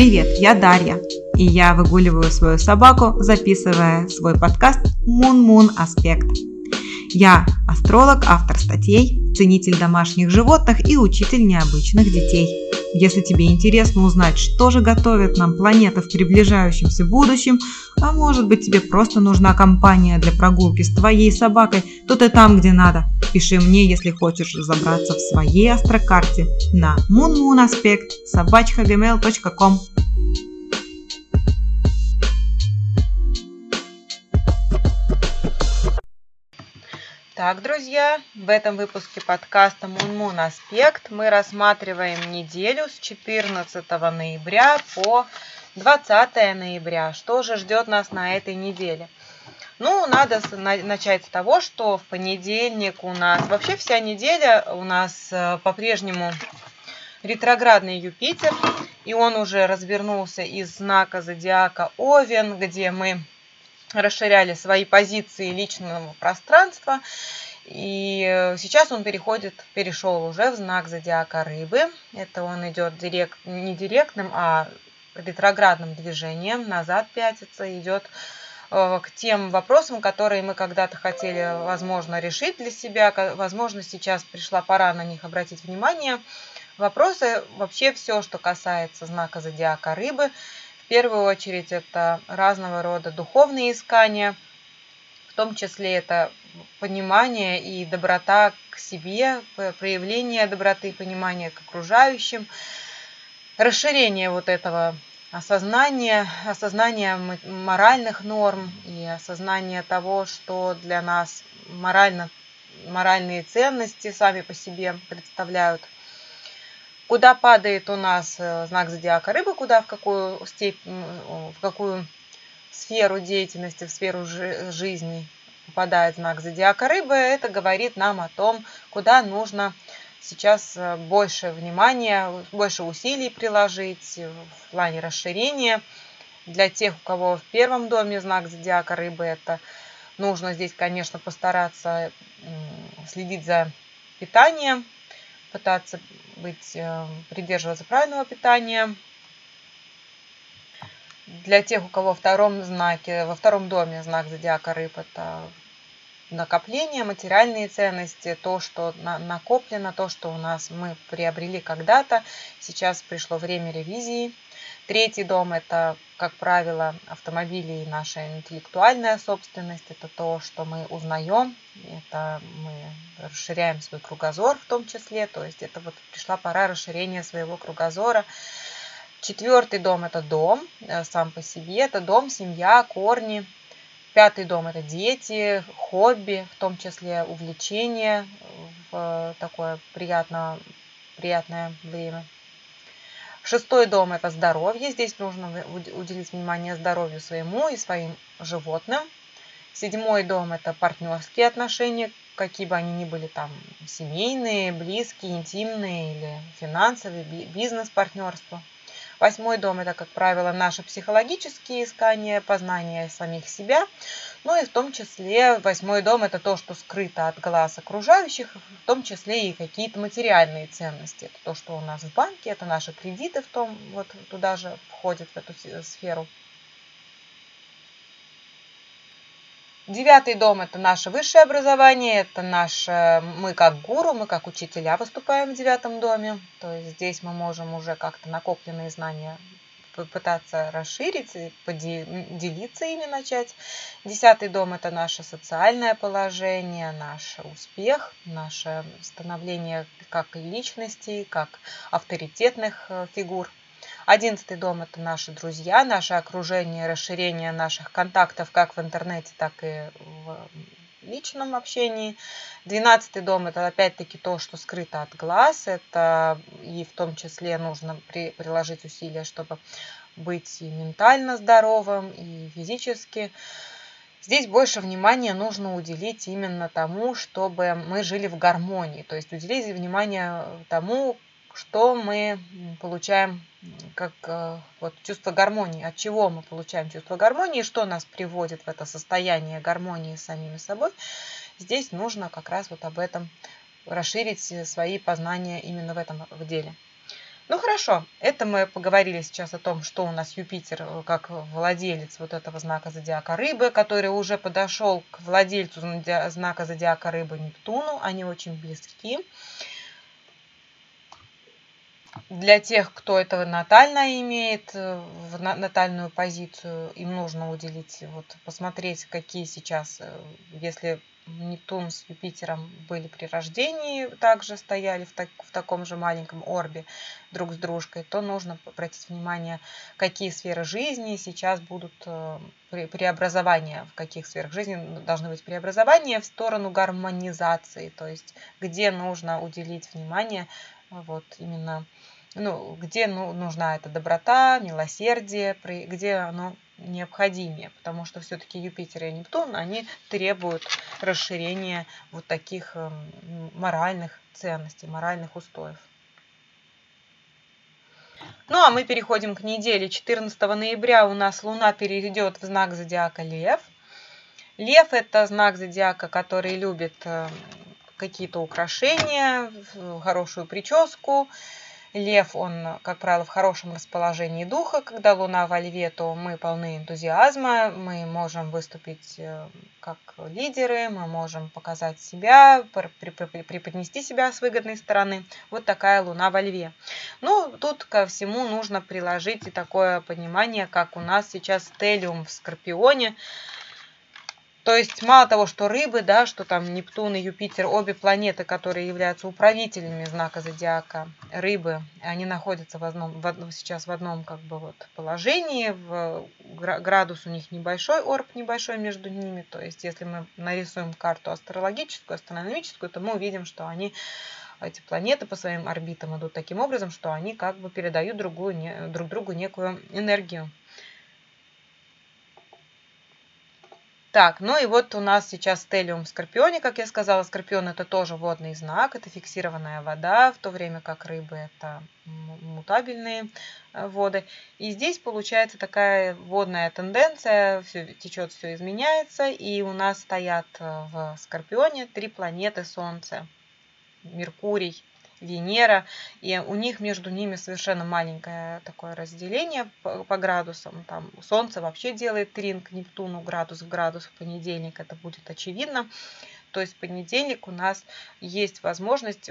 Привет, я Дарья, и я выгуливаю свою собаку, записывая свой подкаст Moon Аспект. Я астролог, автор статей, ценитель домашних животных и учитель необычных детей. Если тебе интересно узнать, что же готовит нам планета в приближающемся будущем, а может быть тебе просто нужна компания для прогулки с твоей собакой, то ты там, где надо. Пиши мне, если хочешь разобраться в своей астрокарте на moonmoonaspect. Так, друзья, в этом выпуске подкаста Мунмун Аспект мы рассматриваем неделю с 14 ноября по 20 ноября. Что же ждет нас на этой неделе? Ну, надо начать с того, что в понедельник у нас, вообще вся неделя у нас э, по-прежнему ретроградный Юпитер, и он уже развернулся из знака зодиака Овен, где мы расширяли свои позиции личного пространства. И э, сейчас он переходит, перешел уже в знак зодиака рыбы. Это он идет директ, не директным, а ретроградным движением. Назад пятится, идет э, к тем вопросам, которые мы когда-то хотели, возможно, решить для себя. Возможно, сейчас пришла пора на них обратить внимание. Вопросы, вообще все, что касается знака зодиака рыбы, первую очередь это разного рода духовные искания, в том числе это понимание и доброта к себе, проявление доброты и понимания к окружающим, расширение вот этого осознания, осознание моральных норм и осознание того, что для нас морально, моральные ценности сами по себе представляют – куда падает у нас э, знак зодиака рыбы, куда, в какую степень, в какую сферу деятельности, в сферу жизни попадает знак зодиака рыбы, это говорит нам о том, куда нужно сейчас э, больше внимания, больше усилий приложить в плане расширения. Для тех, у кого в первом доме знак зодиака рыбы, это нужно здесь, конечно, постараться следить за питанием, пытаться быть, э, придерживаться правильного питания. Для тех, у кого во втором знаке, во втором доме знак зодиака рыб, это накопление, материальные ценности, то, что накоплено, то, что у нас мы приобрели когда-то. Сейчас пришло время ревизии. Третий дом – это, как правило, автомобили и наша интеллектуальная собственность. Это то, что мы узнаем, это мы расширяем свой кругозор в том числе. То есть это вот пришла пора расширения своего кругозора. Четвертый дом – это дом э, сам по себе. Это дом, семья, корни. Пятый дом – это дети, хобби, в том числе увлечение в такое приятное, приятное время. Шестой дом – это здоровье. Здесь нужно уделить внимание здоровью своему и своим животным. Седьмой дом – это партнерские отношения, какие бы они ни были там, семейные, близкие, интимные или финансовые, бизнес-партнерство. Восьмой дом – это, как правило, наши психологические искания, познание самих себя. Ну и в том числе восьмой дом – это то, что скрыто от глаз окружающих, в том числе и какие-то материальные ценности. Это то, что у нас в банке, это наши кредиты в том, вот туда же входят в эту сферу. Девятый дом – это наше высшее образование, это наше, мы как гуру, мы как учителя выступаем в девятом доме. То есть здесь мы можем уже как-то накопленные знания попытаться расширить, поделиться ими начать. Десятый дом – это наше социальное положение, наш успех, наше становление как личностей, как авторитетных э, фигур – Одиннадцатый дом – это наши друзья, наше окружение, расширение наших контактов как в интернете, так и в личном общении. Двенадцатый дом – это опять-таки то, что скрыто от глаз. Это и в том числе нужно при, приложить усилия, чтобы быть и ментально здоровым, и физически. Здесь больше внимания нужно уделить именно тому, чтобы мы жили в гармонии. То есть уделить внимание тому, что мы получаем как э, вот чувство гармонии, от чего мы получаем чувство гармонии, что нас приводит в это состояние гармонии с самими собой, здесь нужно как раз вот об этом расширить свои познания именно в этом в деле. Ну хорошо, это мы поговорили сейчас о том, что у нас Юпитер э, как владелец вот этого знака зодиака рыбы, который уже подошел к владельцу знака зодиака рыбы Нептуну. Они очень близки. Для тех, кто этого натально имеет, э, в натальную позицию, им нужно уделить, вот, посмотреть, какие сейчас, э, если Нептун с Юпитером были при рождении, также стояли в, так, в таком же маленьком орбе друг с дружкой, то нужно обратить внимание, какие сферы жизни сейчас будут э, преобразования, в каких сферах жизни должны быть преобразования в сторону гармонизации, то есть где нужно уделить внимание вот именно ну, где ну, нужна эта доброта, милосердие, где оно необходимее, потому что все-таки Юпитер и Нептун, они требуют расширения вот таких эм, моральных ценностей, моральных устоев. Ну а мы переходим к неделе. 14 ноября у нас Луна перейдет в знак зодиака Лев. Лев – это знак зодиака, который любит эм, какие-то украшения, хорошую прическу, Лев, он, как правило, в хорошем расположении духа. Когда Луна во Льве, то мы полны энтузиазма, мы можем выступить э, как лидеры, мы можем показать себя, преподнести себя с выгодной стороны. Вот такая Луна во Льве. Ну, тут ко всему нужно приложить и такое понимание, как у нас сейчас Телиум в Скорпионе. То есть мало того, что рыбы, да, что там Нептун и Юпитер, обе планеты, которые являются управителями знака зодиака рыбы, они находятся в одном, в одном, сейчас в одном как бы вот положении, в, градус у них небольшой, орб небольшой между ними. То есть если мы нарисуем карту астрологическую, астрономическую, то мы увидим, что они эти планеты по своим орбитам идут таким образом, что они как бы передают другую, друг другу некую энергию. Так, ну и вот у нас сейчас стелиум в Скорпионе, как я сказала. Скорпион это тоже водный знак, это фиксированная вода, в то время как рыбы это мутабельные э, воды. И здесь получается такая водная тенденция, все течет, все изменяется. И у нас стоят э, в Скорпионе три планеты Солнца. Меркурий, Венера, и у них между ними совершенно маленькое такое разделение по, по градусам. Там Солнце вообще делает трин к Нептуну градус в градус в понедельник, это будет очевидно. То есть в понедельник у нас есть возможность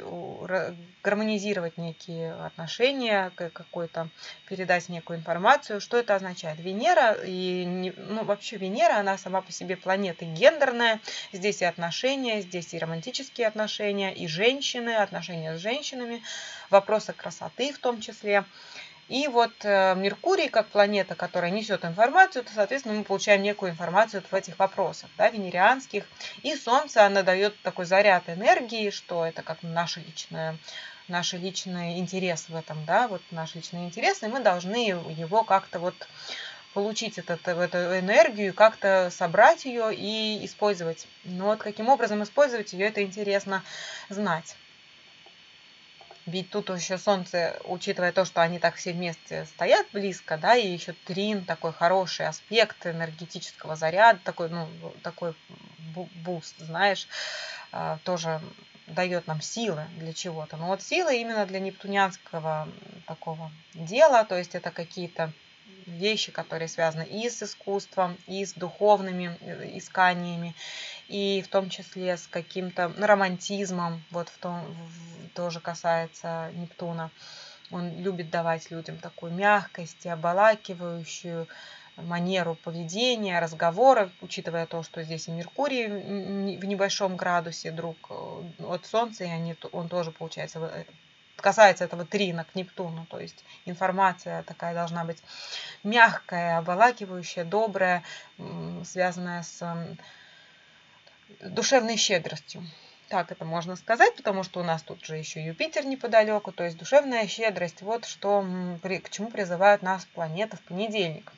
гармонизировать некие отношения, какой-то передать некую информацию. Что это означает? Венера, и, ну, вообще Венера, она сама по себе планета гендерная. Здесь и отношения, здесь и романтические отношения, и женщины, отношения с женщинами, вопросы красоты в том числе. И вот э, Меркурий, как планета, которая несет информацию, то, соответственно, мы получаем некую информацию в этих вопросах, да, венерианских. И Солнце, оно дает такой заряд энергии, что это как наше личное наши личные интересы в этом, да, вот наши личные интересы, и мы должны его как-то вот получить этот, эту энергию, как-то собрать ее и использовать. Но вот каким образом использовать ее, это интересно знать. Ведь тут еще солнце, учитывая то, что они так все вместе стоят близко, да, и еще трин, такой хороший аспект энергетического заряда, такой, ну, такой boost, знаешь, а, тоже дает нам силы для чего-то. Но вот силы именно для нептунианского такого дела, то есть это какие-то вещи, которые связаны и с искусством, и с духовными э, исканиями, и в том числе с каким-то романтизмом, вот в том, в, тоже касается Нептуна. Он любит давать людям такую мягкость и обволакивающую манеру поведения, разговора, учитывая то, что здесь и Меркурий в небольшом градусе друг э, от Солнца, и они, он тоже, получается, э, касается этого трина к Нептуну. То есть информация такая должна быть мягкая, обволакивающая, добрая, связанная с душевной щедростью. Так это можно сказать, потому что у нас тут же еще Юпитер неподалеку, то есть душевная щедрость, вот что, к чему призывают нас планеты в понедельник.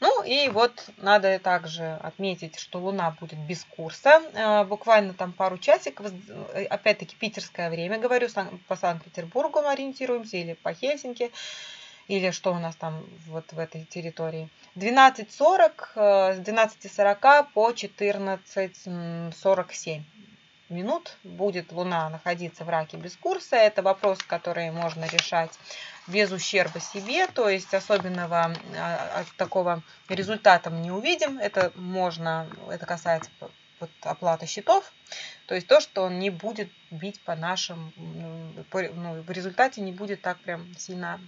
Ну и вот надо также отметить, что Луна будет без курса. Э, буквально там пару часиков. Э, опять-таки питерское время, говорю, по Санкт-Петербургу ориентируемся или по Хельсинки. Или что у нас там вот в этой территории. 12.40 э, с 12.40 по 14.47 минут будет Луна находиться в раке без курса. Это вопрос, который можно решать без ущерба себе, то есть особенного а, такого результата мы не увидим. Это можно, это касается вот оплаты счетов, то есть то, что он не будет бить по нашим, ну, в результате не будет так прям сильно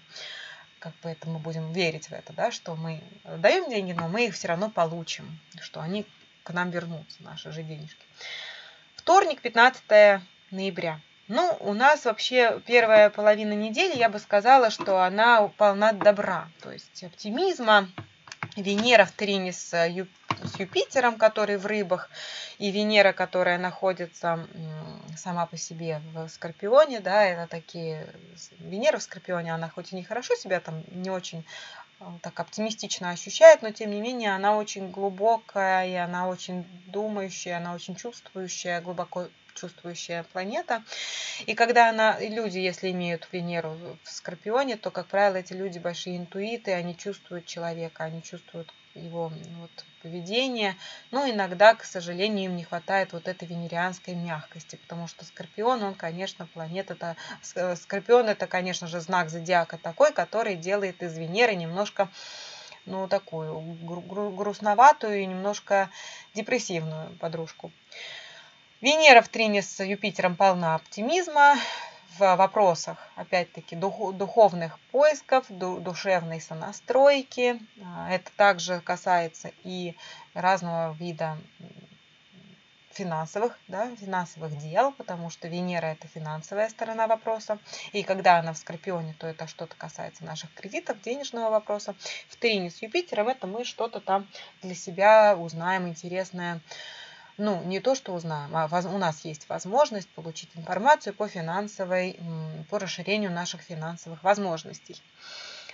как бы это мы будем верить в это, да, что мы даем деньги, но мы их все равно получим, что они к нам вернутся, наши же денежки. Вторник, 15 ноября. Ну, у нас вообще первая половина недели, я бы сказала, что она полна добра, то есть оптимизма. Венера в трине с, Ю, с Юпитером, который в рыбах, и Венера, которая находится сама по себе в Скорпионе, да, это такие... Венера в Скорпионе, она хоть и не хорошо себя там не очень так оптимистично ощущает, но тем не менее она очень глубокая, и она очень думающая, она очень чувствующая, глубоко чувствующая планета. И когда она, люди, если имеют Венеру в Скорпионе, то, как правило, эти люди большие интуиты, они чувствуют человека, они чувствуют его вот, поведение. Но иногда, к сожалению, им не хватает вот этой венерианской мягкости, потому что Скорпион, он, конечно, планета, это, э, Скорпион это, конечно же, знак зодиака такой, который делает из Венеры немножко ну, такую грустноватую и немножко депрессивную подружку. Венера в трине с Юпитером полна оптимизма в вопросах, опять-таки, духовных поисков, душевной сонастройки. А, это также касается и разного вида финансовых, да, финансовых дел, потому что Венера это финансовая сторона вопроса. И когда она в Скорпионе, то это что-то касается наших кредитов, денежного вопроса. В Трине с Юпитером это мы что-то там для себя узнаем интересное, ну, не то, что узнаем, а у нас есть возможность получить информацию по финансовой, по расширению наших финансовых возможностей.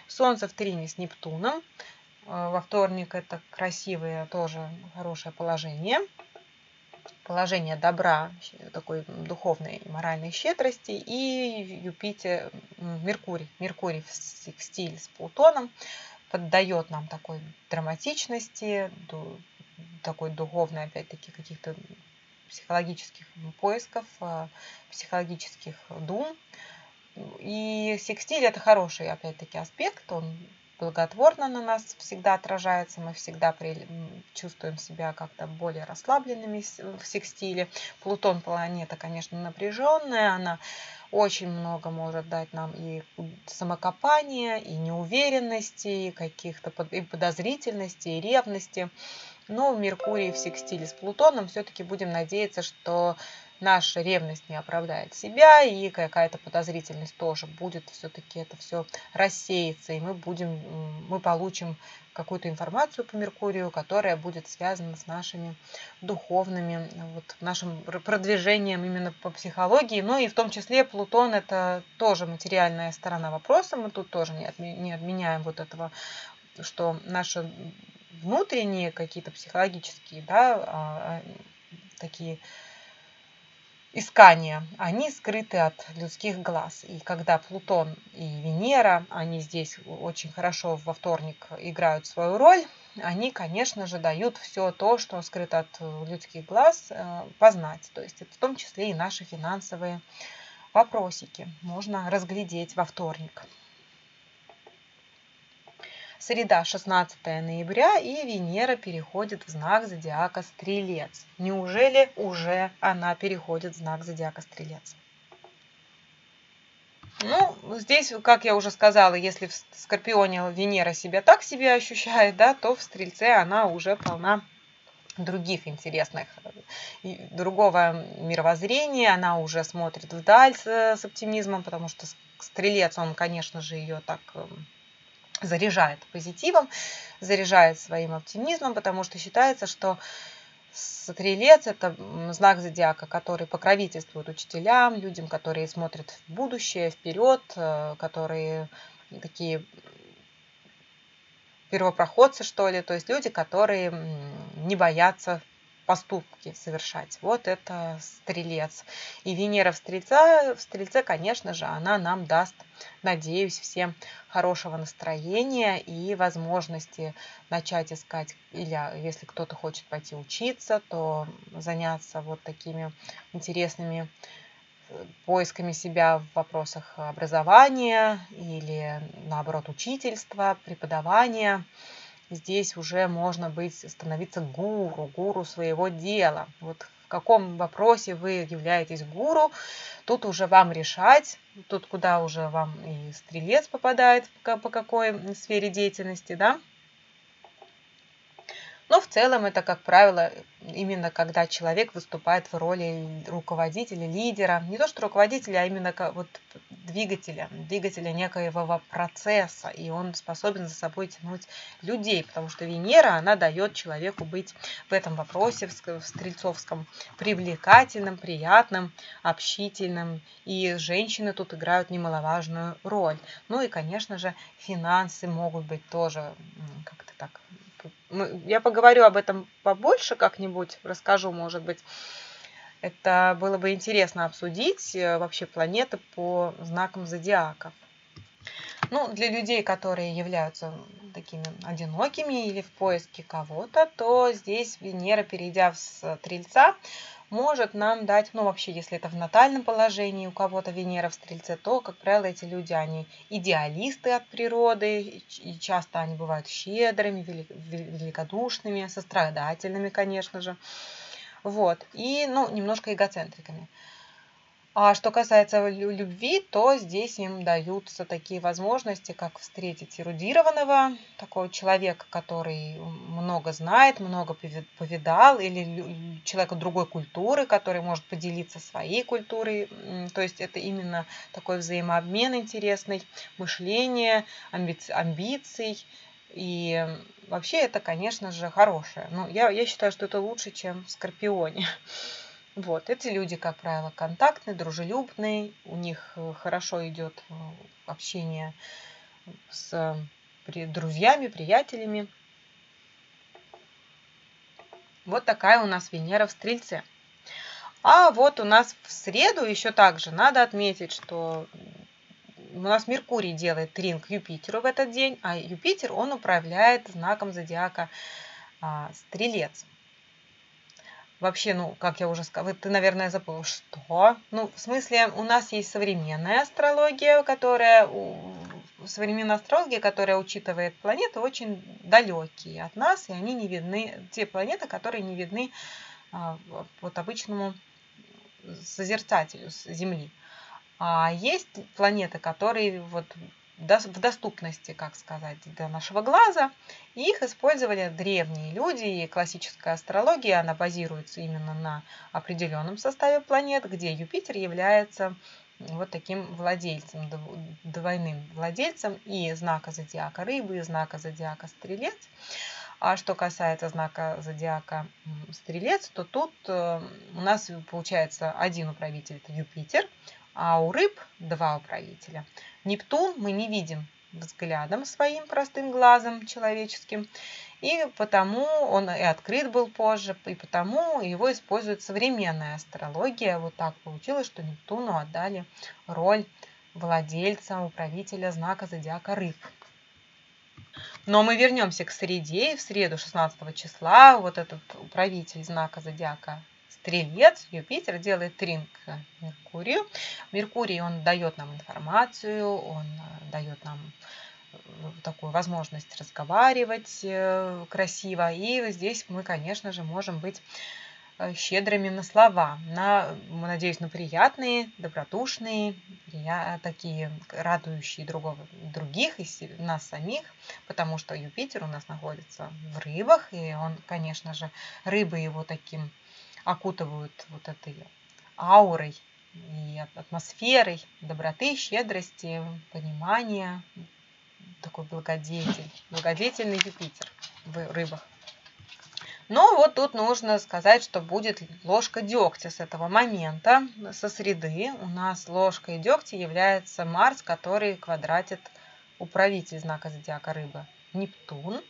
Солнце в трине с Нептуном. Э, во вторник это красивое, тоже хорошее положение. Положение добра, такой духовной и моральной щедрости. И Юпитер, Меркурий. Меркурий в стиле с Плутоном поддает нам такой драматичности, такой духовный, опять-таки, каких-то психологических поисков, а, психологических дум. И секстиль это хороший, опять-таки, аспект, он благотворно на нас всегда отражается, мы всегда при, чувствуем себя как-то более расслабленными в секстиле. Плутон планета, конечно, напряженная, она очень много может дать нам и самокопания, и неуверенности, и каких-то и подозрительности, и ревности. Но в Меркурии в секстиле с Плутоном все-таки будем надеяться, что наша ревность не оправдает себя, и какая-то подозрительность тоже будет, все-таки это все рассеется, и мы будем, мы получим какую-то информацию по Меркурию, которая будет связана с нашими духовными, вот, нашим продвижением именно по психологии. Ну и в том числе Плутон это тоже материальная сторона вопроса. Мы тут тоже не, отме, не отменяем вот этого, что наши внутренние какие-то психологические, да, а, такие искания, они скрыты от людских глаз. И когда Плутон и Венера, они здесь очень хорошо во вторник играют свою роль, они, конечно же, дают все то, что скрыто от людских глаз, э, познать. То есть это в том числе и наши финансовые вопросики можно разглядеть во вторник. Среда, 16 ноября, и Венера переходит в знак зодиака Стрелец. Неужели уже она переходит в знак зодиака Стрелец? Ну, здесь, как я уже сказала, если в Скорпионе Венера себя так себе ощущает, да, то в Стрельце она уже полна других интересных, другого мировоззрения, она уже смотрит вдаль с, с оптимизмом, потому что Стрелец, он, конечно же, ее так эм, заряжает позитивом, заряжает своим оптимизмом, потому что считается, что Стрелец – это знак зодиака, который покровительствует учителям, людям, которые смотрят в будущее, вперед, э, которые такие первопроходцы, что ли, то есть люди, которые не боятся поступки совершать. Вот это стрелец. И Венера в, стрельца, в стрельце, конечно же, она нам даст, надеюсь, всем хорошего настроения и возможности начать искать, или если кто-то хочет пойти учиться, то заняться вот такими интересными э, поисками себя в вопросах образования или, наоборот, учительства, преподавания здесь уже можно быть, становиться гуру, гуру своего дела. Вот в каком вопросе вы являетесь гуру, тут уже вам решать, тут куда уже вам и стрелец попадает, по какой сфере деятельности, да, но в целом это, как правило, именно когда человек выступает в роли руководителя, лидера. Не то что руководителя, а именно вот двигателя, двигателя некоего процесса. И он способен за собой тянуть людей, потому что Венера, она дает человеку быть в этом вопросе, в стрельцовском, привлекательным, приятным, общительным. И женщины тут играют немаловажную роль. Ну и, конечно же, финансы могут быть тоже как-то так я поговорю об этом побольше как-нибудь, расскажу, может быть. Это было бы интересно обсудить э, вообще планеты по знакам зодиаков. Ну, для людей, которые являются такими одинокими или в поиске кого-то, то здесь Венера, перейдя в Стрельца, может нам дать, ну вообще, если это в натальном положении у кого-то Венера в Стрельце, то, как правило, эти люди, они идеалисты от природы, и часто они бывают щедрыми, великодушными, сострадательными, конечно же. Вот. И, ну, немножко эгоцентриками. А что касается любви, то здесь им даются такие возможности, как встретить эрудированного, такого человека, который много знает, много повидал, или человека другой культуры, который может поделиться своей культурой. То есть это именно такой взаимообмен интересный, мышление, амбиций. И вообще это, конечно же, хорошее. Но я, я считаю, что это лучше, чем в Скорпионе. Вот, эти люди, как правило, контактные, дружелюбные, у них э, хорошо идет э, общение с друзьями, приятелями. Вот такая у нас Венера в Стрельце. А вот у нас в среду еще также надо отметить, что у нас Меркурий делает тринг Юпитеру в этот день, а Юпитер, он управляет знаком зодиака а, Стрелец вообще, ну, как я уже сказала, ты, наверное, забыл, что? Ну, в смысле, у нас есть современная астрология, которая, современная астрология, которая учитывает планеты очень далекие от нас, и они не видны, те планеты, которые не видны а, вот обычному созерцателю Земли. А есть планеты, которые вот в доступности, как сказать, для нашего глаза. И их использовали древние люди, и классическая астрология, она базируется именно на определенном составе планет, где Юпитер является вот таким владельцем, двойным владельцем и знака зодиака рыбы, и знака зодиака стрелец. А что касается знака зодиака стрелец, то тут э, у нас получается один управитель – это Юпитер, а у рыб два управителя. Нептун мы не видим взглядом своим простым глазом человеческим, и потому он и открыт был позже, и потому его использует современная астрология. Вот так получилось, что Нептуну отдали роль владельца, управителя знака зодиака рыб. Но мы вернемся к среде, в среду 16 числа вот этот управитель знака зодиака Стрелец, Юпитер делает тринг Меркурию. Меркурий, он дает нам информацию, он э, дает нам э, такую возможность разговаривать э, красиво. И здесь мы, конечно же, можем быть щедрыми на слова, на, надеюсь, на приятные, добродушные, такие радующие другого, других и нас самих, потому что Юпитер у нас находится в рыбах, и он, конечно же, рыбы его таким окутывают вот этой аурой и атмосферой доброты, щедрости, понимания. Такой благодетель, благодетельный Юпитер в рыбах. Но вот тут нужно сказать, что будет ложка дегтя с этого момента, со среды. У нас ложкой дегтя является Марс, который квадратит управитель знака зодиака рыбы Нептун.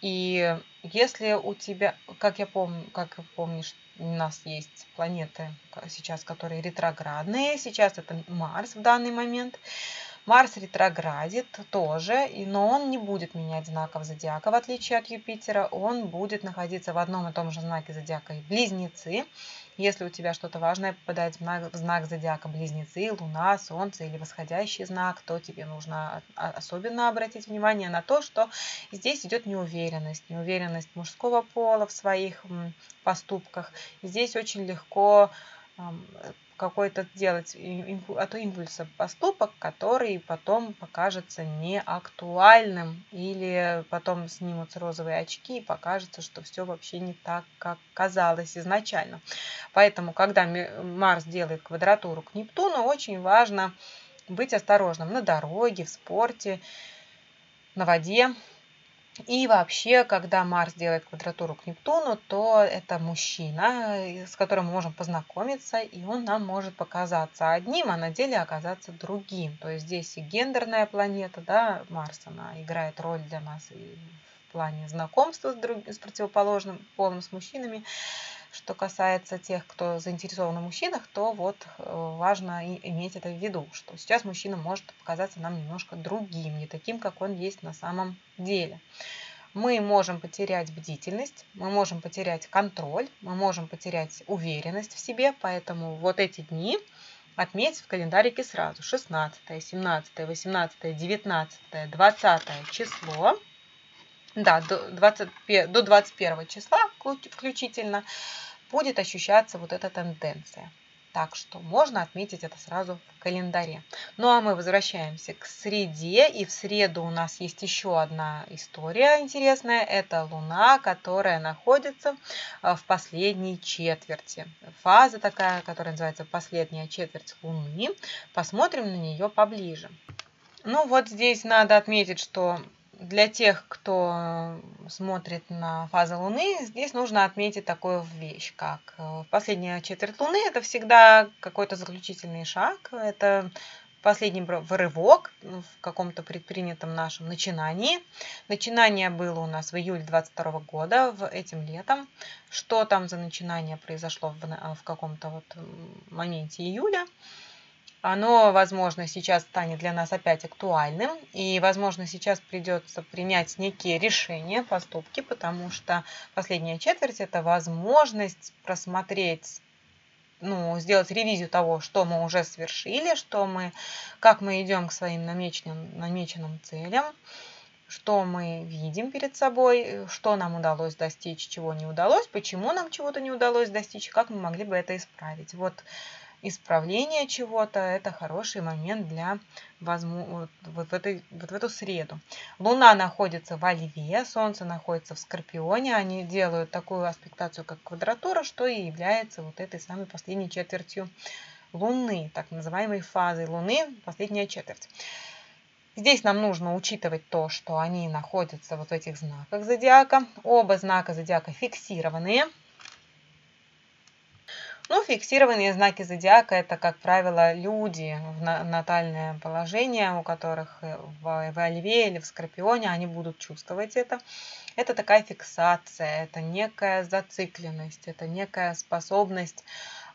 И если у тебя, как я помню, как помнишь, у нас есть планеты сейчас, которые ретроградные, сейчас это Марс в данный момент, Марс ретроградит тоже, но он не будет менять знаков зодиака, в отличие от Юпитера. Он будет находиться в одном и том же знаке зодиака и близнецы. Если у тебя что-то важное попадает в знак, зодиака близнецы, луна, солнце или восходящий знак, то тебе нужно особенно обратить внимание на то, что здесь идет неуверенность. Неуверенность мужского пола в своих поступках. Здесь очень легко какой-то делать от импульса поступок, который потом покажется неактуальным или потом снимутся розовые очки и покажется, что все вообще не так, как казалось изначально. Поэтому, когда Марс делает квадратуру к Нептуну, очень важно быть осторожным на дороге, в спорте, на воде, и вообще, когда Марс делает квадратуру к Нептуну, то это мужчина, с которым мы можем познакомиться, и он нам может показаться одним, а на деле оказаться другим. То есть здесь и гендерная планета, да, Марс, она играет роль для нас и в плане знакомства с, друг, с противоположным полом, с мужчинами. Что касается тех, кто заинтересован в мужчинах, то вот э, важно иметь это в виду, что сейчас мужчина может показаться нам немножко другим, не таким, как он есть на самом деле. Мы можем потерять бдительность, мы можем потерять контроль, мы можем потерять уверенность в себе, поэтому вот эти дни отметь в календарике сразу 16, 17, 18, 19, 20 число да, до, 20, до 21 числа включительно будет ощущаться вот эта тенденция. Так что можно отметить это сразу в календаре. Ну а мы возвращаемся к среде. И в среду у нас есть еще одна история интересная. Это Луна, которая находится а, в последней четверти. Фаза такая, которая называется последняя четверть Луны. Посмотрим на нее поближе. Ну вот здесь надо отметить, что для тех, кто смотрит на фазы Луны, здесь нужно отметить такую вещь, как э, последняя четверть Луны – это всегда какой-то заключительный шаг, это последний рывок в каком-то предпринятом нашем начинании. Начинание было у нас в июле 22 года, в этим летом. Что там за начинание произошло в, в каком-то вот моменте июля – оно, возможно, сейчас станет для нас опять актуальным, и, возможно, сейчас придется принять некие решения, поступки, потому что последняя четверть – это возможность просмотреть ну, сделать ревизию того, что мы уже совершили, что мы, как мы идем к своим намеченным, намеченным целям, что мы видим перед собой, что нам удалось достичь, чего не удалось, почему нам чего-то не удалось достичь, как мы могли бы это исправить. Вот исправление чего-то, это хороший момент для возможно, вот в, этой, вот в эту среду. Луна находится во Льве, Солнце находится в Скорпионе. Они делают такую аспектацию, как квадратура, что и является вот этой самой последней четвертью Луны, так называемой фазой Луны, последняя четверть. Здесь нам нужно учитывать то, что они находятся вот в этих знаках зодиака. Оба знака зодиака фиксированные. Ну, фиксированные знаки зодиака – это, как правило, люди в натальное положение, у которых в, в Льве или в Скорпионе они будут чувствовать это. Это такая фиксация, это некая зацикленность, это некая способность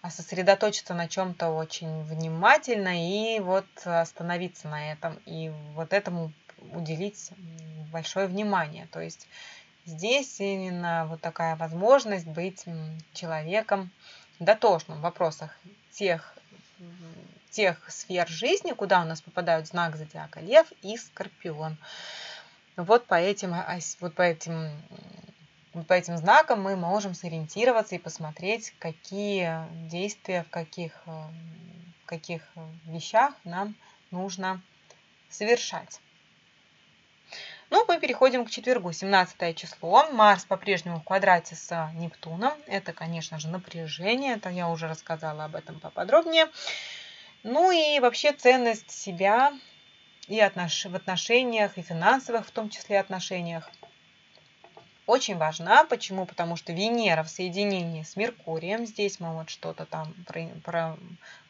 а, сосредоточиться на чем-то очень внимательно и вот остановиться на этом, и вот этому уделить большое внимание. То есть здесь именно вот такая возможность быть человеком, дотошным в вопросах тех, тех сфер жизни, куда у нас попадают знак зодиака Лев и Скорпион. Вот по этим, вот по этим по этим знакам мы можем сориентироваться и посмотреть, какие действия в каких, в каких вещах нам нужно совершать. Ну, мы переходим к четвергу, 17 число. Марс по-прежнему в квадрате с Нептуном. Это, конечно же, напряжение. Это я уже рассказала об этом поподробнее. Ну и вообще ценность себя и отнош... в отношениях, и финансовых в том числе отношениях очень важна. Почему? Потому что Венера в соединении с Меркурием. Здесь мы вот что-то там про, про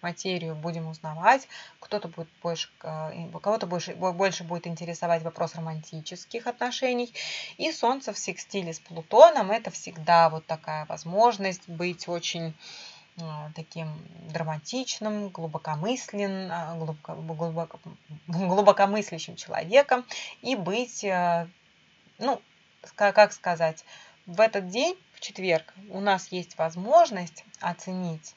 материю будем узнавать. Кто-то будет больше, э, кого-то больше, больше будет интересовать вопрос романтических отношений. И Солнце в секстиле с Плутоном – это всегда вот такая возможность быть очень э, таким драматичным, глубокомысленным, э, глубоко, глубоко, глубокомыслящим человеком и быть, ну, как сказать, в этот день, в четверг, у нас есть возможность оценить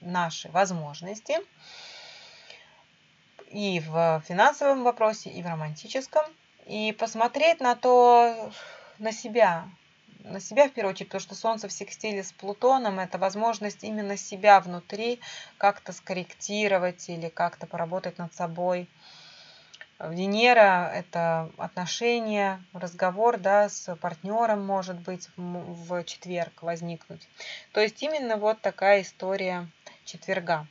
наши возможности и в финансовом вопросе, и в романтическом, и посмотреть на то, на себя, на себя в первую очередь, потому что Солнце в секстиле с Плутоном – это возможность именно себя внутри как-то скорректировать или как-то поработать над собой – Венера – это отношения, разговор да, с партнером может быть в четверг возникнуть. То есть именно вот такая история четверга,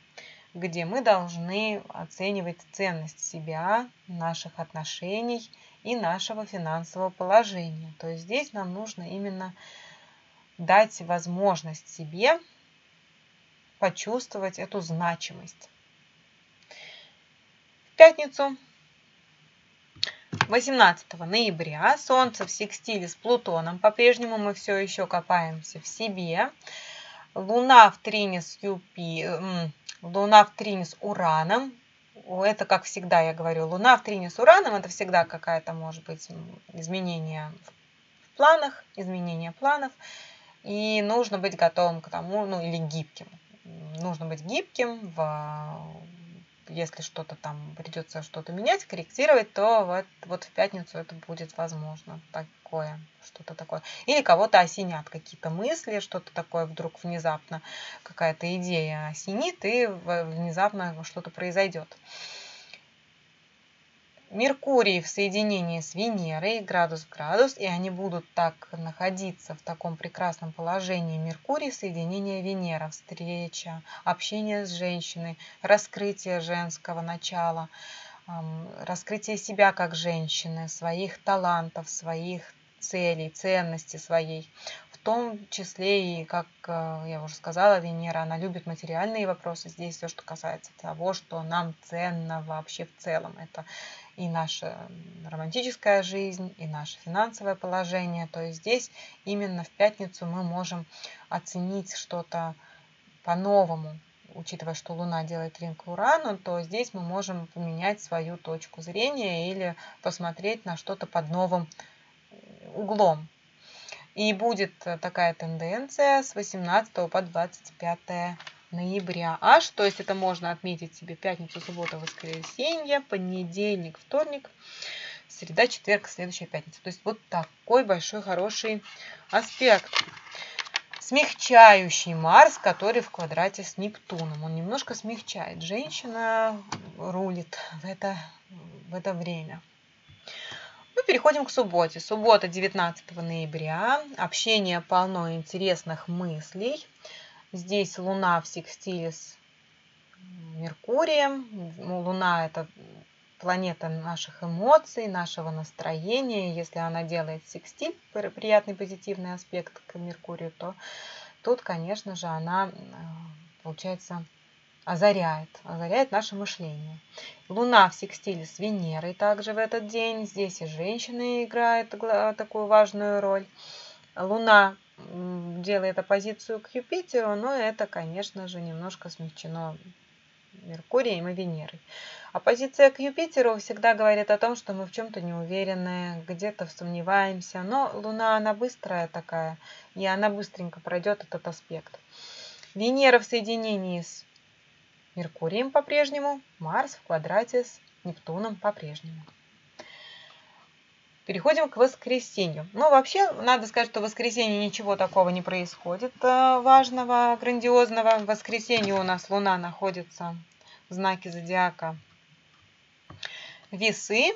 где мы должны оценивать ценность себя, наших отношений и нашего финансового положения. То есть здесь нам нужно именно дать возможность себе почувствовать эту значимость. В пятницу 18 ноября Солнце в секстиле с Плутоном. По-прежнему мы все еще копаемся в себе. Луна в трине с Юпи, Луна в трине с Ураном. Это, как всегда я говорю, Луна в трине с Ураном, это всегда какая-то, может быть, изменение в планах, изменение планов. И нужно быть готовым к тому, ну или гибким. Нужно быть гибким в если что-то там придется что-то менять, корректировать, то вот, вот в пятницу это будет возможно. Такое, что-то такое. Или кого-то осенят какие-то мысли, что-то такое вдруг внезапно, какая-то идея осенит, и внезапно что-то произойдет. Меркурий в соединении с Венерой, градус-градус, и они будут так находиться в таком прекрасном положении. Меркурий, соединение Венера, встреча, общение с женщиной, раскрытие женского начала, раскрытие себя как женщины, своих талантов, своих целей, ценности своей. Том числе и, как э, я уже сказала, Венера, она любит материальные вопросы. Здесь все, что касается того, что нам ценно вообще в целом. Это и наша романтическая жизнь, и наше финансовое положение. То есть здесь именно в пятницу мы можем оценить что-то по-новому, учитывая, что Луна делает трин к Урану, то здесь мы можем поменять свою точку зрения или посмотреть на что-то под новым углом. И будет такая тенденция с 18 по 25 ноября аж, то есть это можно отметить себе пятницу, субботу, воскресенье, понедельник, вторник, среда, четверг, следующая пятница. То есть вот такой большой хороший аспект. Смягчающий Марс, который в квадрате с Нептуном. Он немножко смягчает. Женщина рулит в это, в это время. Мы переходим к субботе. Суббота, 19 ноября. Общение полно интересных мыслей. Здесь Луна в секстиле с Меркурием. Ну, Луна – это планета наших эмоций, нашего настроения. Если она делает секстиль, приятный позитивный аспект к Меркурию, то тут, конечно же, она, э, получается, озаряет, озаряет наше мышление. Луна в секстиле с Венерой также в этот день. Здесь и женщина играет такую важную роль. Луна делает оппозицию к Юпитеру, но это, конечно же, немножко смягчено Меркурием и Венерой. Оппозиция к Юпитеру всегда говорит о том, что мы в чем-то не уверены, где-то сомневаемся, но Луна, она быстрая такая, и она быстренько пройдет этот аспект. Венера в соединении с Меркурием по-прежнему, Марс в квадрате с Нептуном по-прежнему. Переходим к воскресенью. Ну, вообще, надо сказать, что в воскресенье ничего такого не происходит э, важного, грандиозного. В воскресенье у нас Луна находится в знаке зодиака Весы.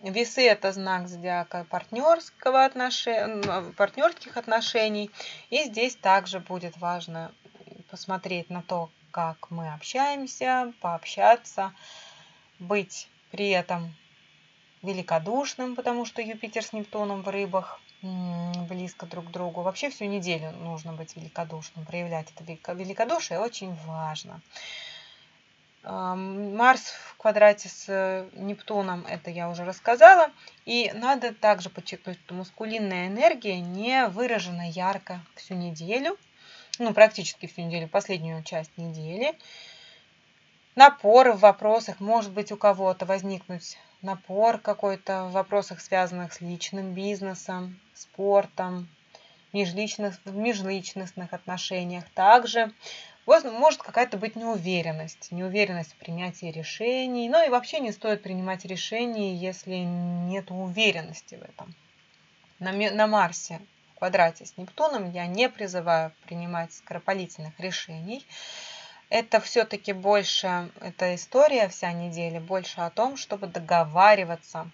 Весы – это знак зодиака партнерского отношения, партнерских отношений. И здесь также будет важно посмотреть на то, как мы общаемся, пообщаться, быть при этом великодушным, потому что Юпитер с Нептуном в рыбах близко друг к другу. Вообще всю неделю нужно быть великодушным, проявлять это великодушие очень важно. Марс в квадрате с э, Нептуном, это я уже рассказала. И надо также подчеркнуть, что мускулинная энергия не выражена ярко всю неделю, ну, практически всю неделю, последнюю часть недели. Напор в вопросах, может быть, у кого-то возникнуть напор какой-то в вопросах, связанных с личным бизнесом, спортом, межличных, в межличностных отношениях. Также может какая-то быть неуверенность, неуверенность в принятии решений. Ну и вообще не стоит принимать решения, если нет уверенности в этом. На, на Марсе квадрате с Нептуном я не призываю принимать скоропалительных решений. Это все-таки больше, эта история вся неделя больше о том, чтобы договариваться,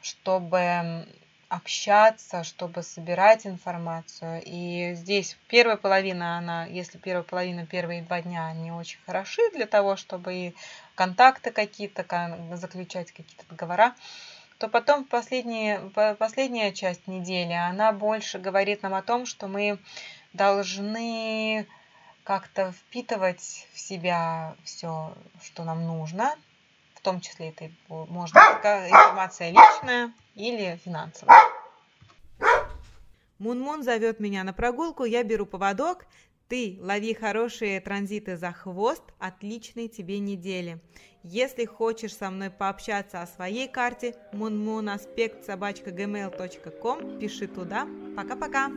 чтобы общаться, чтобы собирать информацию. И здесь первая половина, она, если первая половина, первые два дня, они очень хороши для того, чтобы и контакты какие-то, заключать какие-то договора, то потом последняя, последняя часть недели, она больше говорит нам о том, что мы должны как-то впитывать в себя все, что нам нужно, в том числе это может быть информация личная или финансовая. Мун-Мун зовет меня на прогулку, я беру поводок. Ты лови хорошие транзиты за хвост, отличной тебе недели. Если хочешь со мной пообщаться о своей карте, Мун-Мун аспект собачка gmail.com, пиши туда. Пока-пока!